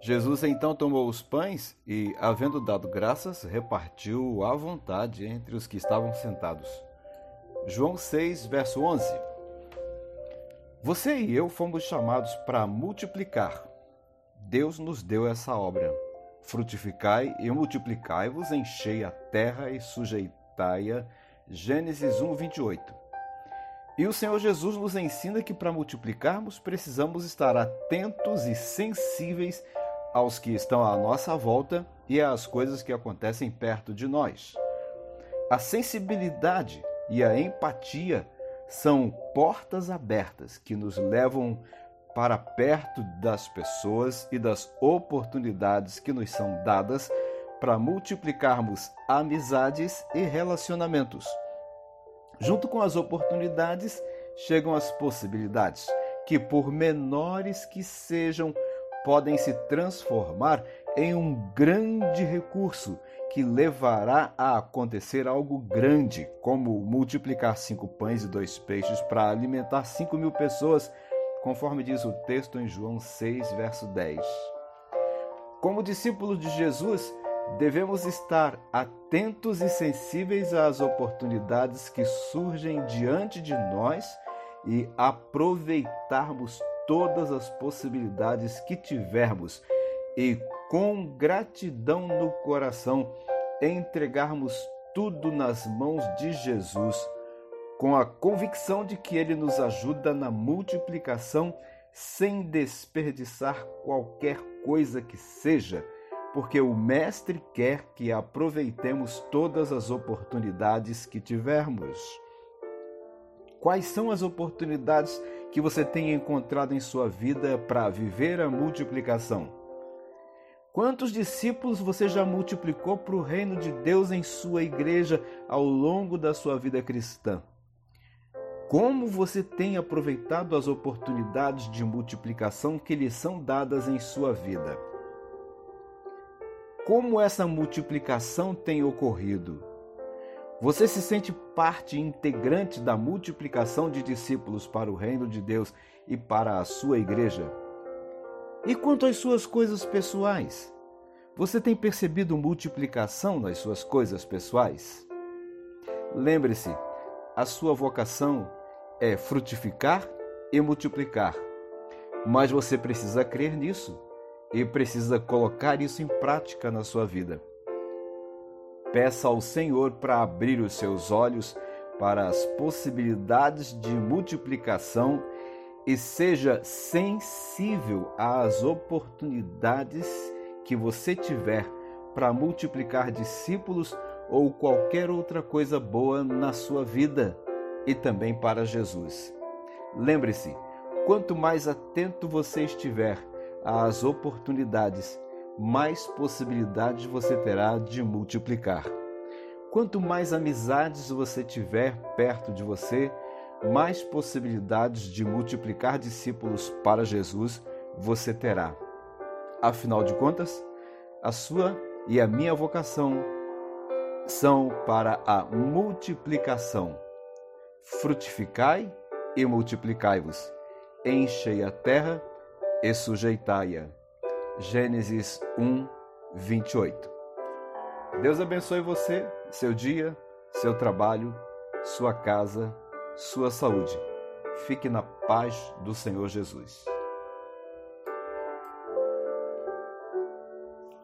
Jesus então tomou os pães e, havendo dado graças, repartiu à vontade entre os que estavam sentados. João 6, verso 11. Você e eu fomos chamados para multiplicar. Deus nos deu essa obra. Frutificai e multiplicai-vos, enchei a terra e sujeitai-a. Gênesis 1, 28. E o Senhor Jesus nos ensina que para multiplicarmos precisamos estar atentos e sensíveis aos que estão à nossa volta e às coisas que acontecem perto de nós. A sensibilidade e a empatia são portas abertas que nos levam para perto das pessoas e das oportunidades que nos são dadas para multiplicarmos amizades e relacionamentos. Junto com as oportunidades chegam as possibilidades, que por menores que sejam, podem se transformar em um grande recurso que levará a acontecer algo grande, como multiplicar cinco pães e dois peixes para alimentar cinco mil pessoas, conforme diz o texto em João 6, verso 10. Como discípulos de Jesus, devemos estar atentos e sensíveis às oportunidades que surgem diante de nós e aproveitarmos todas as possibilidades que tivermos e, com gratidão no coração, entregarmos tudo nas mãos de Jesus, com a convicção de que Ele nos ajuda na multiplicação sem desperdiçar qualquer coisa que seja, porque o Mestre quer que aproveitemos todas as oportunidades que tivermos. Quais são as oportunidades que você tem encontrado em sua vida para viver a multiplicação? Quantos discípulos você já multiplicou para o reino de Deus em sua igreja ao longo da sua vida cristã? Como você tem aproveitado as oportunidades de multiplicação que lhe são dadas em sua vida? Como essa multiplicação tem ocorrido? Você se sente parte integrante da multiplicação de discípulos para o reino de Deus e para a sua igreja? E quanto às suas coisas pessoais? Você tem percebido multiplicação nas suas coisas pessoais? Lembre-se, a sua vocação é frutificar e multiplicar. Mas você precisa crer nisso e precisa colocar isso em prática na sua vida. Peça ao Senhor para abrir os seus olhos para as possibilidades de multiplicação e seja sensível às oportunidades que você tiver para multiplicar discípulos ou qualquer outra coisa boa na sua vida e também para Jesus. Lembre-se, quanto mais atento você estiver às oportunidades mais possibilidades você terá de multiplicar. Quanto mais amizades você tiver perto de você, mais possibilidades de multiplicar discípulos para Jesus você terá. Afinal de contas, a sua e a minha vocação são para a multiplicação. Frutificai e multiplicai-vos, enchei a terra e sujeitai-a. Gênesis 1, 28. Deus abençoe você, seu dia, seu trabalho, sua casa, sua saúde. Fique na paz do Senhor Jesus.